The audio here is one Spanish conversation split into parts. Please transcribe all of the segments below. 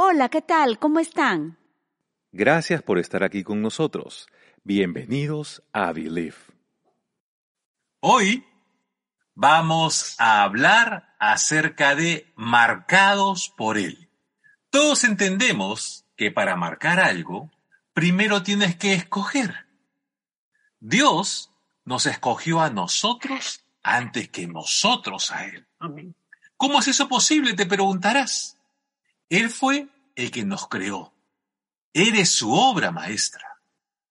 Hola, ¿qué tal? ¿Cómo están? Gracias por estar aquí con nosotros. Bienvenidos a Believe. Hoy vamos a hablar acerca de marcados por Él. Todos entendemos que para marcar algo, primero tienes que escoger. Dios nos escogió a nosotros antes que nosotros a Él. ¿Cómo es eso posible? Te preguntarás. Él fue el que nos creó. Eres su obra maestra.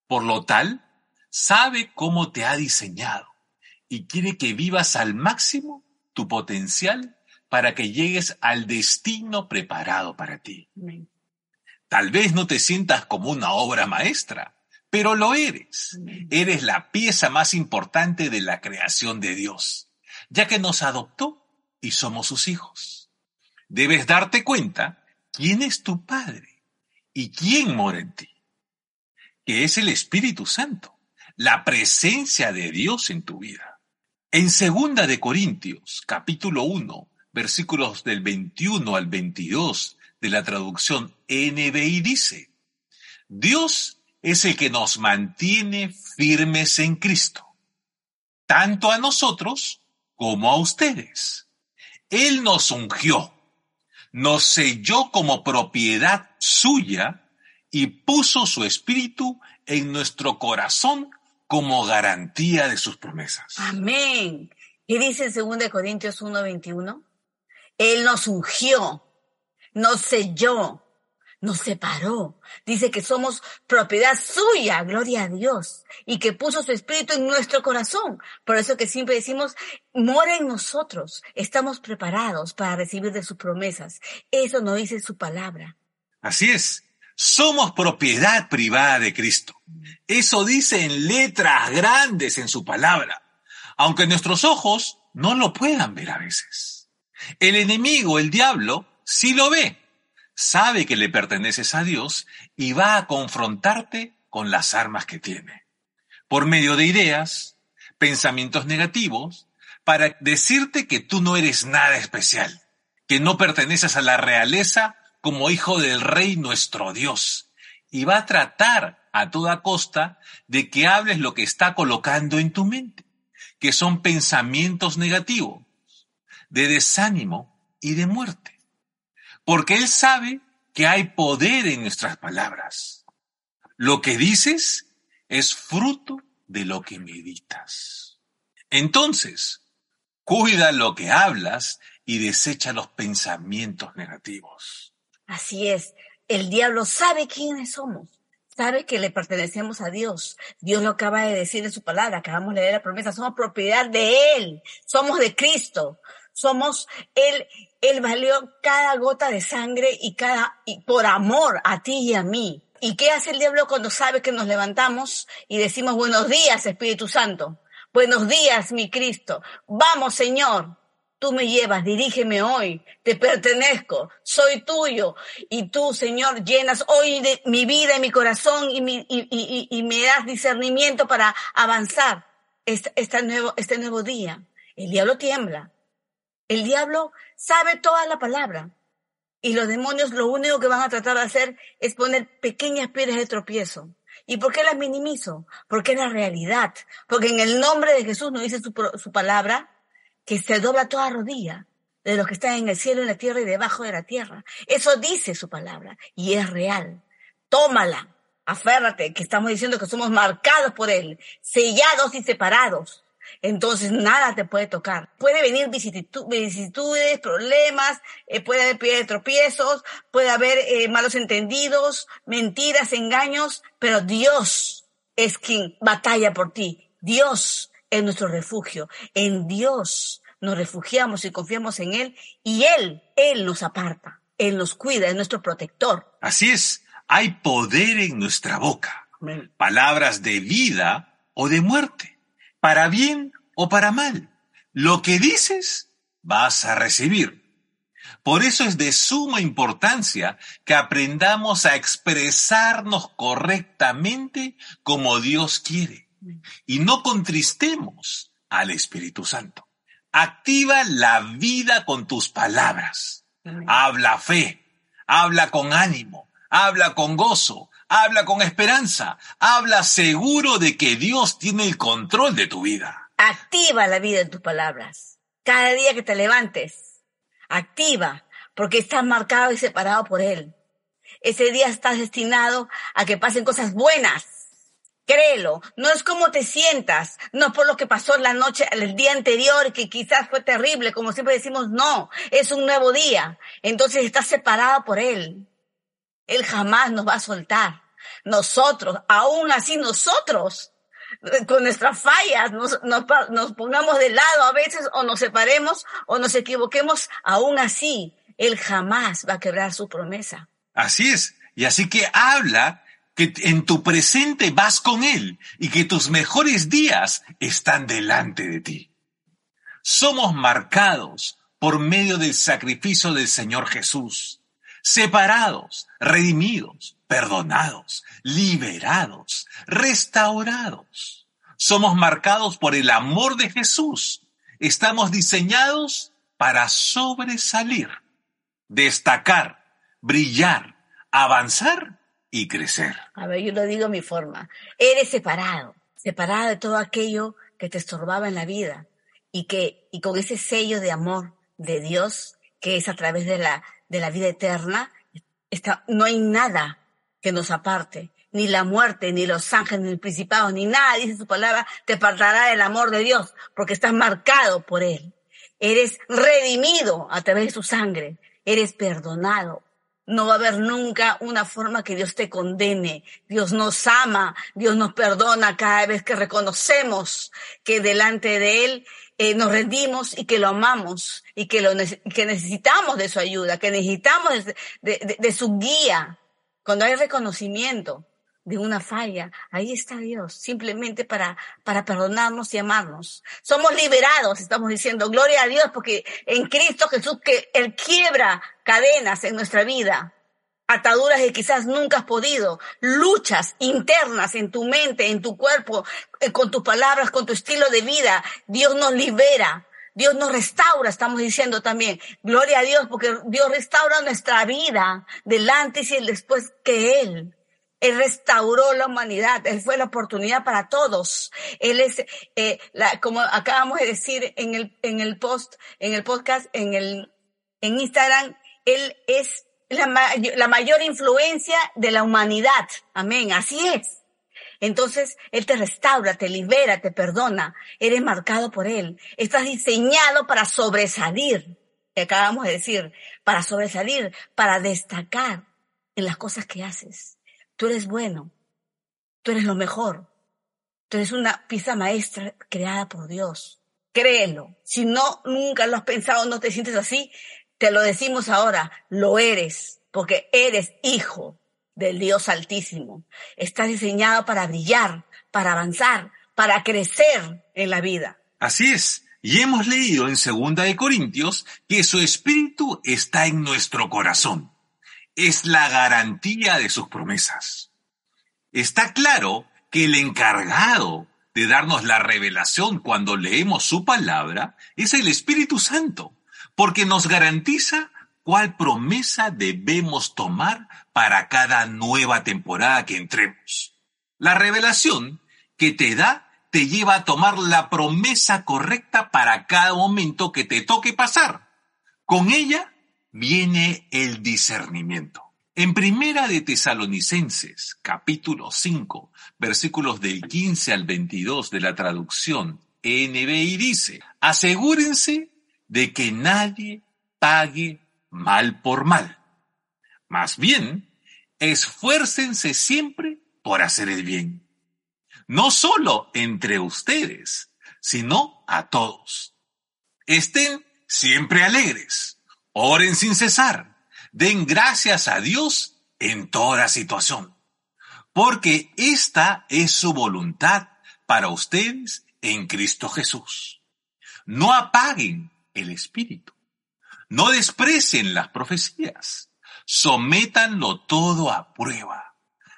Por lo tal, sabe cómo te ha diseñado y quiere que vivas al máximo tu potencial para que llegues al destino preparado para ti. Tal vez no te sientas como una obra maestra, pero lo eres. Eres la pieza más importante de la creación de Dios, ya que nos adoptó y somos sus hijos. Debes darte cuenta quién es tu Padre y quién mora en ti, que es el Espíritu Santo, la presencia de Dios en tu vida. En segunda de Corintios, capítulo 1, versículos del 21 al 22 de la traducción NBI dice, Dios es el que nos mantiene firmes en Cristo, tanto a nosotros como a ustedes. Él nos ungió nos selló como propiedad suya y puso su espíritu en nuestro corazón como garantía de sus promesas. Amén. ¿Qué dice en 2 Corintios 1:21? Él nos ungió, nos selló, nos separó. Dice que somos propiedad suya, gloria a Dios, y que puso su espíritu en nuestro corazón. Por eso que siempre decimos, mora en nosotros, estamos preparados para recibir de sus promesas. Eso nos dice su palabra. Así es. Somos propiedad privada de Cristo. Eso dice en letras grandes en su palabra, aunque nuestros ojos no lo puedan ver a veces. El enemigo, el diablo, sí lo ve sabe que le perteneces a Dios y va a confrontarte con las armas que tiene. Por medio de ideas, pensamientos negativos, para decirte que tú no eres nada especial, que no perteneces a la realeza como hijo del rey nuestro Dios. Y va a tratar a toda costa de que hables lo que está colocando en tu mente, que son pensamientos negativos, de desánimo y de muerte porque Él sabe que hay poder en nuestras palabras. Lo que dices es fruto de lo que meditas. Entonces, cuida lo que hablas y desecha los pensamientos negativos. Así es, el diablo sabe quiénes somos sabe que le pertenecemos a Dios. Dios lo acaba de decir en su palabra, acabamos de leer la promesa, somos propiedad de Él, somos de Cristo, somos Él, Él valió cada gota de sangre y cada, y por amor a ti y a mí. ¿Y qué hace el diablo cuando sabe que nos levantamos y decimos buenos días, Espíritu Santo? Buenos días, mi Cristo. Vamos, Señor. Tú me llevas, dirígeme hoy, te pertenezco, soy tuyo. Y tú, Señor, llenas hoy mi vida y mi corazón y me das discernimiento para avanzar este, este, nuevo, este nuevo día. El diablo tiembla. El diablo sabe toda la palabra. Y los demonios lo único que van a tratar de hacer es poner pequeñas piedras de tropiezo. ¿Y por qué las minimizo? Porque es la realidad. Porque en el nombre de Jesús nos dice su, su palabra que se dobla toda rodilla de los que están en el cielo, en la tierra y debajo de la tierra. Eso dice su palabra y es real. Tómala, aférrate, que estamos diciendo que somos marcados por Él, sellados y separados. Entonces nada te puede tocar. Puede venir vicisitudes, problemas, eh, puede haber de tropiezos, puede haber eh, malos entendidos, mentiras, engaños, pero Dios es quien batalla por ti. Dios es nuestro refugio. En Dios nos refugiamos y confiamos en Él y Él, Él nos aparta. Él nos cuida, es nuestro protector. Así es, hay poder en nuestra boca. Amén. Palabras de vida o de muerte, para bien o para mal. Lo que dices, vas a recibir. Por eso es de suma importancia que aprendamos a expresarnos correctamente como Dios quiere y no contristemos al Espíritu Santo. Activa la vida con tus palabras. Habla fe, habla con ánimo, habla con gozo, habla con esperanza, habla seguro de que Dios tiene el control de tu vida. Activa la vida en tus palabras. Cada día que te levantes, activa, porque estás marcado y separado por Él. Ese día estás destinado a que pasen cosas buenas. Créelo, no es como te sientas, no es por lo que pasó la noche, el día anterior, que quizás fue terrible, como siempre decimos, no, es un nuevo día. Entonces estás separado por Él. Él jamás nos va a soltar. Nosotros, aún así nosotros, con nuestras fallas, nos, pongamos de lado a veces o nos separemos o nos equivoquemos, aún así, Él jamás va a quebrar su promesa. Así es. Y así que habla que en tu presente vas con Él y que tus mejores días están delante de ti. Somos marcados por medio del sacrificio del Señor Jesús, separados, redimidos, perdonados, liberados, restaurados. Somos marcados por el amor de Jesús. Estamos diseñados para sobresalir, destacar, brillar, avanzar y crecer. A ver, yo lo digo a mi forma. Eres separado, separado de todo aquello que te estorbaba en la vida y que y con ese sello de amor de Dios que es a través de la de la vida eterna, está, no hay nada que nos aparte, ni la muerte, ni los ángeles, ni el principado, ni nada, dice su palabra, te apartará del amor de Dios, porque estás marcado por Él. Eres redimido a través de su sangre, eres perdonado. No va a haber nunca una forma que Dios te condene. Dios nos ama, Dios nos perdona cada vez que reconocemos que delante de Él eh, nos rendimos y que lo amamos y que, lo, que necesitamos de su ayuda, que necesitamos de, de, su guía. Cuando hay reconocimiento de una falla, ahí está Dios, simplemente para, para perdonarnos y amarnos. Somos liberados, estamos diciendo, gloria a Dios, porque en Cristo Jesús que Él quiebra cadenas en nuestra vida, ataduras que quizás nunca has podido, luchas internas en tu mente, en tu cuerpo, eh, con tus palabras, con tu estilo de vida. Dios nos libera. Dios nos restaura, estamos diciendo también. Gloria a Dios, porque Dios restaura nuestra vida del antes y el después que Él. Él restauró la humanidad, Él fue la oportunidad para todos. Él es, eh, la, como acabamos de decir en el, en el post, en el podcast, en el, en Instagram, Él es la, mayor influencia de la humanidad. Amén, así es. Entonces, Él te restaura, te libera, te perdona. Eres marcado por Él. Estás diseñado para sobresalir, acabamos de decir, para sobresalir, para destacar en las cosas que haces. Tú eres bueno. Tú eres lo mejor. Tú eres una pieza maestra creada por Dios. Créelo. Si no, nunca lo has pensado, no te sientes así, te lo decimos ahora, lo eres, porque eres hijo del Dios Altísimo. Estás diseñado para brillar, para avanzar, para crecer en la vida. Así es. Y hemos leído en Segunda de Corintios que su espíritu está en nuestro corazón es la garantía de sus promesas. Está claro que el encargado de darnos la revelación cuando leemos su palabra es el Espíritu Santo, porque nos garantiza cuál promesa debemos tomar para cada nueva temporada que entremos. La revelación que te da te lleva a tomar la promesa correcta para cada momento que te toque pasar. Con ella viene el discernimiento. En Primera de Tesalonicenses, capítulo 5, versículos del 15 al 22 de la traducción NBI dice, asegúrense de que nadie pague mal por mal. Más bien, esfuércense siempre por hacer el bien. No solo entre ustedes, sino a todos. Estén siempre alegres Oren sin cesar. den gracias a Dios en toda situación, porque esta es su voluntad para ustedes en Cristo Jesús. No apaguen el espíritu, no desprecien las profecías, sométanlo todo a prueba,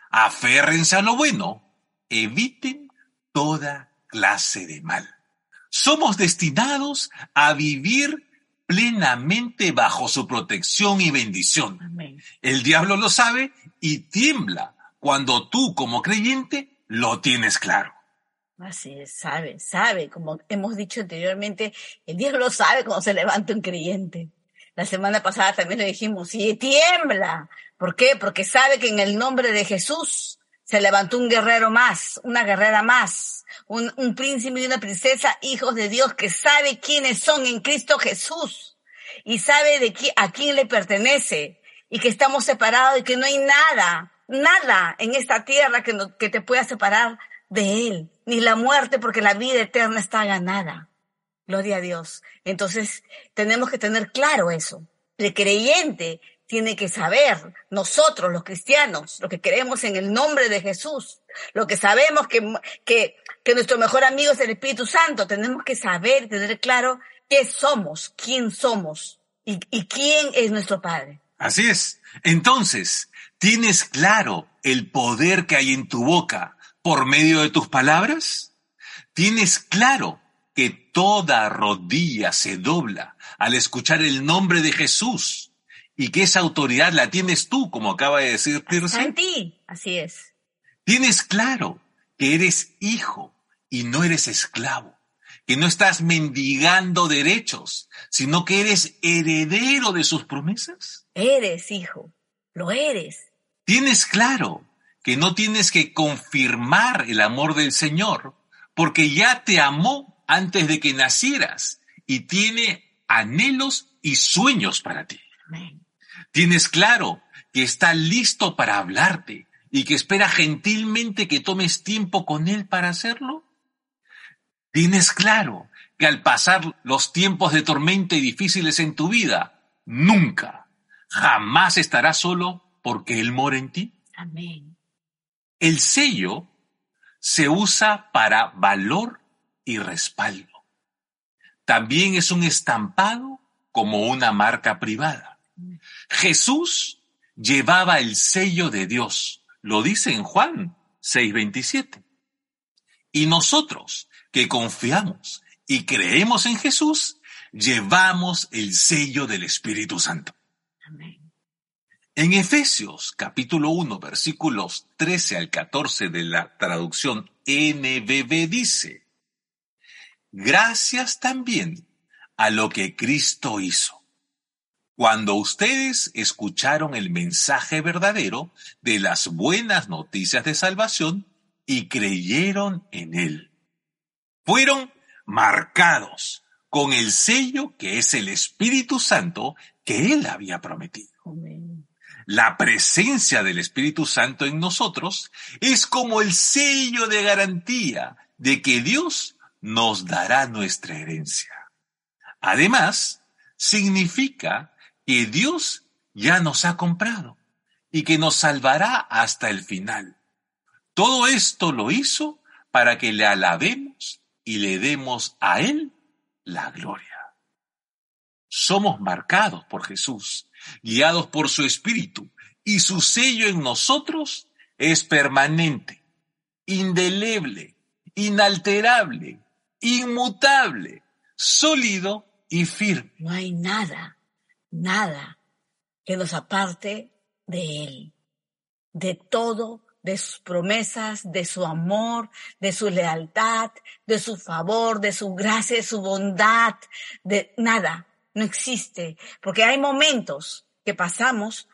aférrense a lo bueno, eviten toda clase de mal. Somos destinados a vivir plenamente bajo su protección y bendición. Amén. El diablo lo sabe y tiembla cuando tú como creyente lo tienes claro. Así es, sabe, sabe, como hemos dicho anteriormente, el diablo sabe cómo se levanta un creyente. La semana pasada también lo dijimos, y tiembla. ¿Por qué? Porque sabe que en el nombre de Jesús se levantó un guerrero más, una guerrera más, un, un príncipe y una princesa, hijos de Dios, que sabe quiénes son en Cristo Jesús y sabe de qui- a quién le pertenece y que estamos separados y que no hay nada, nada en esta tierra que, no- que te pueda separar de Él, ni la muerte porque la vida eterna está ganada. Gloria a Dios. Entonces, tenemos que tener claro eso. El creyente tiene que saber, nosotros los cristianos, lo que creemos en el nombre de Jesús, lo que sabemos que, que, que nuestro mejor amigo es el Espíritu Santo, tenemos que saber, tener claro qué somos, quién somos y, y quién es nuestro Padre. Así es. Entonces, ¿tienes claro el poder que hay en tu boca por medio de tus palabras? ¿Tienes claro que toda rodilla se dobla al escuchar el nombre de Jesús y que esa autoridad la tienes tú, como acaba de decir Está en ti, así es. Tienes claro que eres hijo y no eres esclavo, que no estás mendigando derechos, sino que eres heredero de sus promesas. Eres hijo, lo eres. Tienes claro que no tienes que confirmar el amor del Señor, porque ya te amó antes de que nacieras y tiene anhelos y sueños para ti. Amén. Tienes claro que está listo para hablarte y que espera gentilmente que tomes tiempo con Él para hacerlo. Tienes claro que al pasar los tiempos de tormenta y difíciles en tu vida, nunca, jamás estarás solo porque Él mora en ti. Amén. El sello se usa para valor y respaldo. También es un estampado como una marca privada. Jesús llevaba el sello de Dios, lo dice en Juan 6:27. Y nosotros que confiamos y creemos en Jesús, llevamos el sello del Espíritu Santo. Amén. En Efesios capítulo 1 versículos 13 al 14 de la traducción NBB dice, gracias también a lo que Cristo hizo. Cuando ustedes escucharon el mensaje verdadero de las buenas noticias de salvación y creyeron en él, fueron marcados con el sello que es el Espíritu Santo que él había prometido. Amén. La presencia del Espíritu Santo en nosotros es como el sello de garantía de que Dios nos dará nuestra herencia. Además, significa que Dios ya nos ha comprado y que nos salvará hasta el final. Todo esto lo hizo para que le alabemos y le demos a Él la gloria. Somos marcados por Jesús, guiados por su Espíritu, y su sello en nosotros es permanente, indeleble, inalterable, inmutable, sólido y firme. No hay nada, nada que nos aparte de Él, de todo, de sus promesas, de su amor, de su lealtad, de su favor, de su gracia, de su bondad, de nada, no existe, porque hay momentos que pasamos,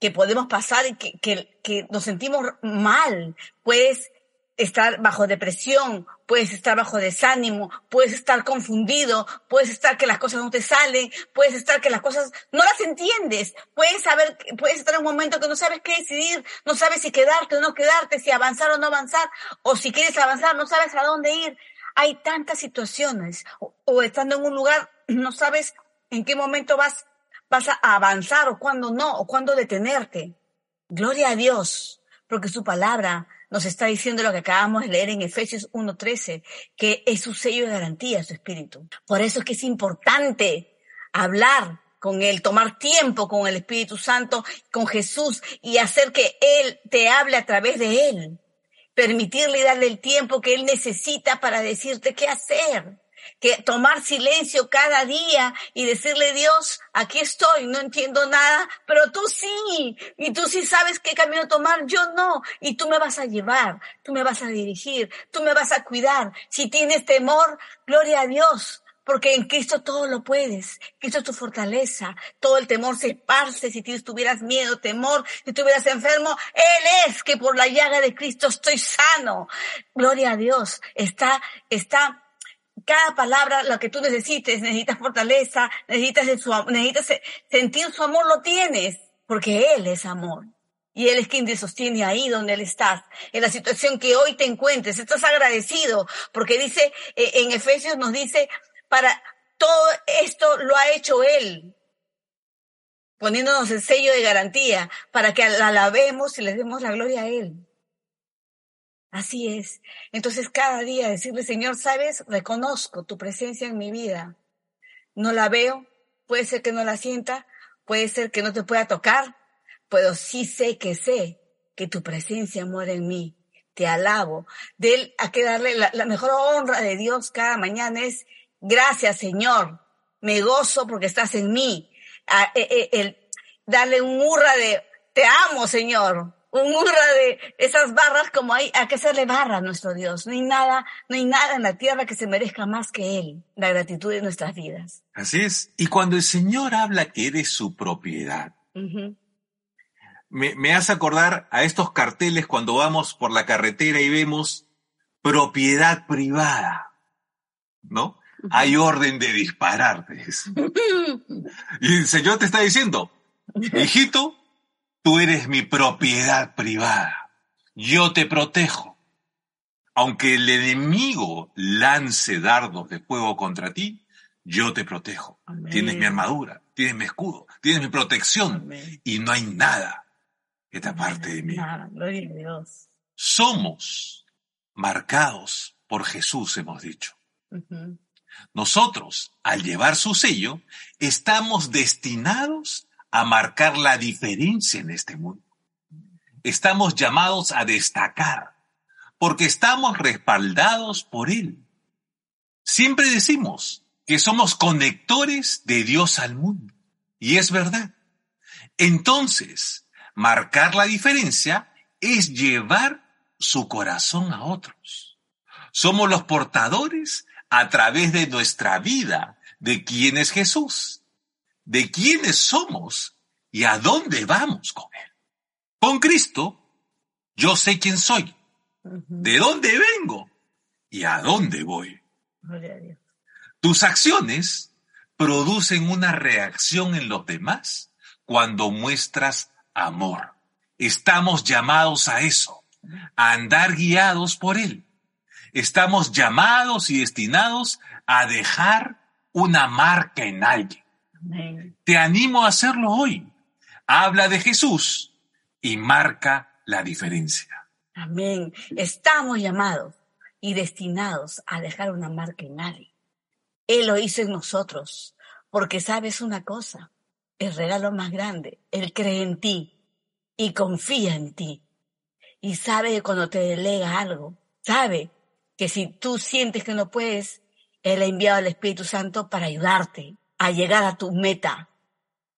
que podemos pasar y que, que, que nos sentimos mal, puedes estar bajo depresión, puedes estar bajo desánimo, puedes estar confundido, puedes estar que las cosas no te salen, puedes estar que las cosas no las entiendes, puedes saber, puedes estar en un momento que no sabes qué decidir, no sabes si quedarte o no quedarte, si avanzar o no avanzar, o si quieres avanzar, no sabes a dónde ir. Hay tantas situaciones, o, o estando en un lugar, no sabes en qué momento vas vas a avanzar o cuándo no, o cuándo detenerte. Gloria a Dios, porque su palabra nos está diciendo lo que acabamos de leer en Efesios 1.13, que es su sello de garantía, su espíritu. Por eso es que es importante hablar con Él, tomar tiempo con el Espíritu Santo, con Jesús y hacer que Él te hable a través de Él. Permitirle darle el tiempo que Él necesita para decirte qué hacer que tomar silencio cada día y decirle, Dios, aquí estoy, no entiendo nada, pero tú sí, y tú sí sabes qué camino tomar, yo no, y tú me vas a llevar, tú me vas a dirigir, tú me vas a cuidar. Si tienes temor, gloria a Dios, porque en Cristo todo lo puedes. Cristo es tu fortaleza. Todo el temor se esparce. Si tuvieras miedo, temor, si estuvieras enfermo, Él es que por la llaga de Cristo estoy sano. Gloria a Dios. Está, está cada palabra, lo que tú necesites, necesitas fortaleza, necesitas, su, necesitas sentir su amor, lo tienes, porque Él es amor. Y Él es quien te sostiene ahí donde Él estás, en la situación que hoy te encuentres. Estás agradecido, porque dice, eh, en Efesios nos dice, para todo esto lo ha hecho Él, poniéndonos el sello de garantía, para que la alabemos y le demos la gloria a Él. Así es. Entonces cada día decirle, Señor, sabes, reconozco tu presencia en mi vida. No la veo, puede ser que no la sienta, puede ser que no te pueda tocar, pero sí sé que sé que tu presencia muere en mí. Te alabo. De él hay que darle la, mejor honra de Dios cada mañana es, gracias Señor, me gozo porque estás en mí. Ah, eh, eh, el, darle un hurra de, te amo Señor, un hurra de esas barras como hay, a que hacerle barra a nuestro Dios. No hay nada, no hay nada en la tierra que se merezca más que Él, la gratitud de nuestras vidas. Así es. Y cuando el Señor habla que eres su propiedad, me, me, hace acordar a estos carteles cuando vamos por la carretera y vemos propiedad privada, ¿no? Hay orden de disparar. y el Señor te está diciendo, hijito, Tú eres mi propiedad privada. Yo te protejo. Aunque el enemigo lance dardos de fuego contra ti, yo te protejo. Tienes mi armadura, tienes mi escudo, tienes mi protección y no hay nada que te aparte de mí. Gloria a Dios. Somos marcados por Jesús, hemos dicho. Nosotros, al llevar su sello, estamos destinados a marcar la diferencia en este mundo. Estamos llamados a destacar porque estamos respaldados por Él. Siempre decimos que somos conectores de Dios al mundo. Y es verdad. Entonces, marcar la diferencia es llevar su corazón a otros. Somos los portadores a través de nuestra vida de quién es Jesús de quiénes somos y a dónde vamos con Él. Con Cristo, yo sé quién soy, de dónde vengo y a dónde voy. Tus acciones producen una reacción en los demás cuando muestras amor. Estamos llamados a eso, a andar guiados por Él. Estamos llamados y destinados a dejar una marca en alguien. Te animo a hacerlo hoy. Habla de Jesús y marca la diferencia. Amén. Estamos llamados y destinados a dejar una marca en nadie. Él lo hizo en nosotros, porque sabes una cosa, el regalo más grande, Él cree en ti y confía en ti. Y sabe que cuando te delega algo, sabe que si tú sientes que no puedes, Él ha enviado al Espíritu Santo para ayudarte, a llegar a tu meta,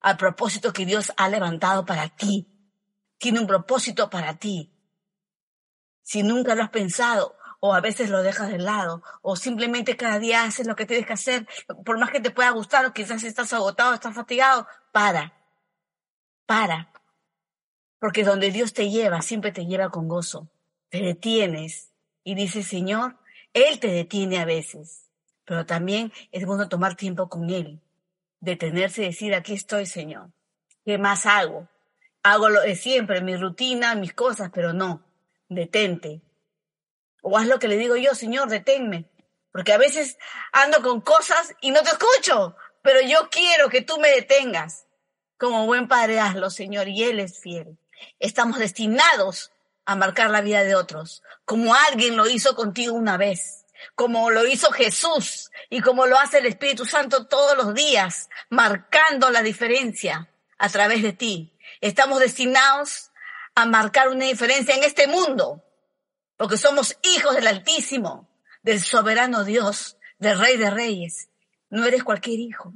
al propósito que Dios ha levantado para ti. Tiene un propósito para ti. Si nunca lo has pensado, o a veces lo dejas de lado, o simplemente cada día haces lo que tienes que hacer, por más que te pueda gustar, o quizás estás agotado, estás fatigado, para, para. Porque donde Dios te lleva, siempre te lleva con gozo. Te detienes y dices, Señor, Él te detiene a veces, pero también es bueno tomar tiempo con Él detenerse y decir, aquí estoy, Señor. ¿Qué más hago? Hago lo de siempre, mi rutina, mis cosas, pero no, detente. O haz lo que le digo yo, Señor, deténme. Porque a veces ando con cosas y no te escucho, pero yo quiero que tú me detengas. Como buen padre hazlo, Señor, y Él es fiel. Estamos destinados a marcar la vida de otros, como alguien lo hizo contigo una vez, como lo hizo Jesús y como lo hace el Espíritu Santo todos los días, marcando la diferencia a través de ti. Estamos destinados a marcar una diferencia en este mundo, porque somos hijos del Altísimo, del soberano Dios, del Rey de Reyes. No eres cualquier hijo,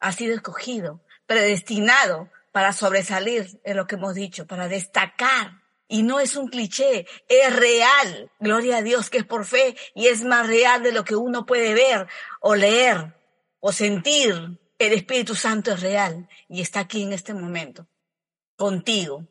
has sido escogido, predestinado para sobresalir en lo que hemos dicho, para destacar. Y no es un cliché, es real. Gloria a Dios que es por fe y es más real de lo que uno puede ver o leer o sentir. El Espíritu Santo es real y está aquí en este momento, contigo.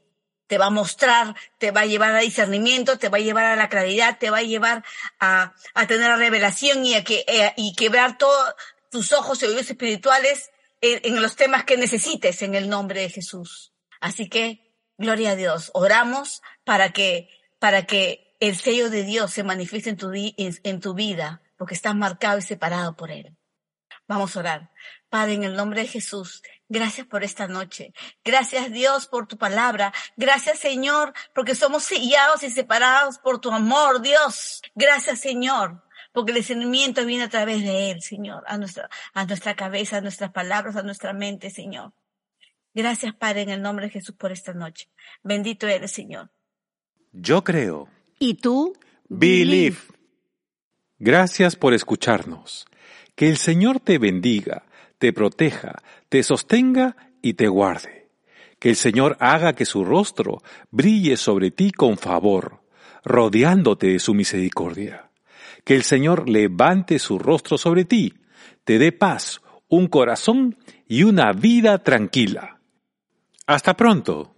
Te va a mostrar, te va a llevar a discernimiento, te va a llevar a la claridad, te va a llevar a, tener la revelación y a eh, quebrar todos tus ojos y oídos espirituales en los temas que necesites en el nombre de Jesús. Así que, gloria a Dios, oramos para que, para que el sello de Dios se manifieste en tu, en, tu vida, porque estás marcado y separado por Él. Vamos a orar. Padre, en el nombre de Jesús, gracias por esta noche. Gracias Dios por tu palabra. Gracias Señor, porque somos sellados y separados por tu amor, Dios. Gracias Señor, porque el discernimiento viene a través de Él, Señor, a nuestra, a nuestra cabeza, a nuestras palabras, a nuestra mente, Señor. Gracias Padre, en el nombre de Jesús por esta noche. Bendito eres, Señor. Yo creo. ¿Y tú? Believe. Gracias por escucharnos. Que el Señor te bendiga, te proteja, te sostenga y te guarde. Que el Señor haga que su rostro brille sobre ti con favor, rodeándote de su misericordia. Que el Señor levante su rostro sobre ti, te dé paz, un corazón y una vida tranquila. Hasta pronto.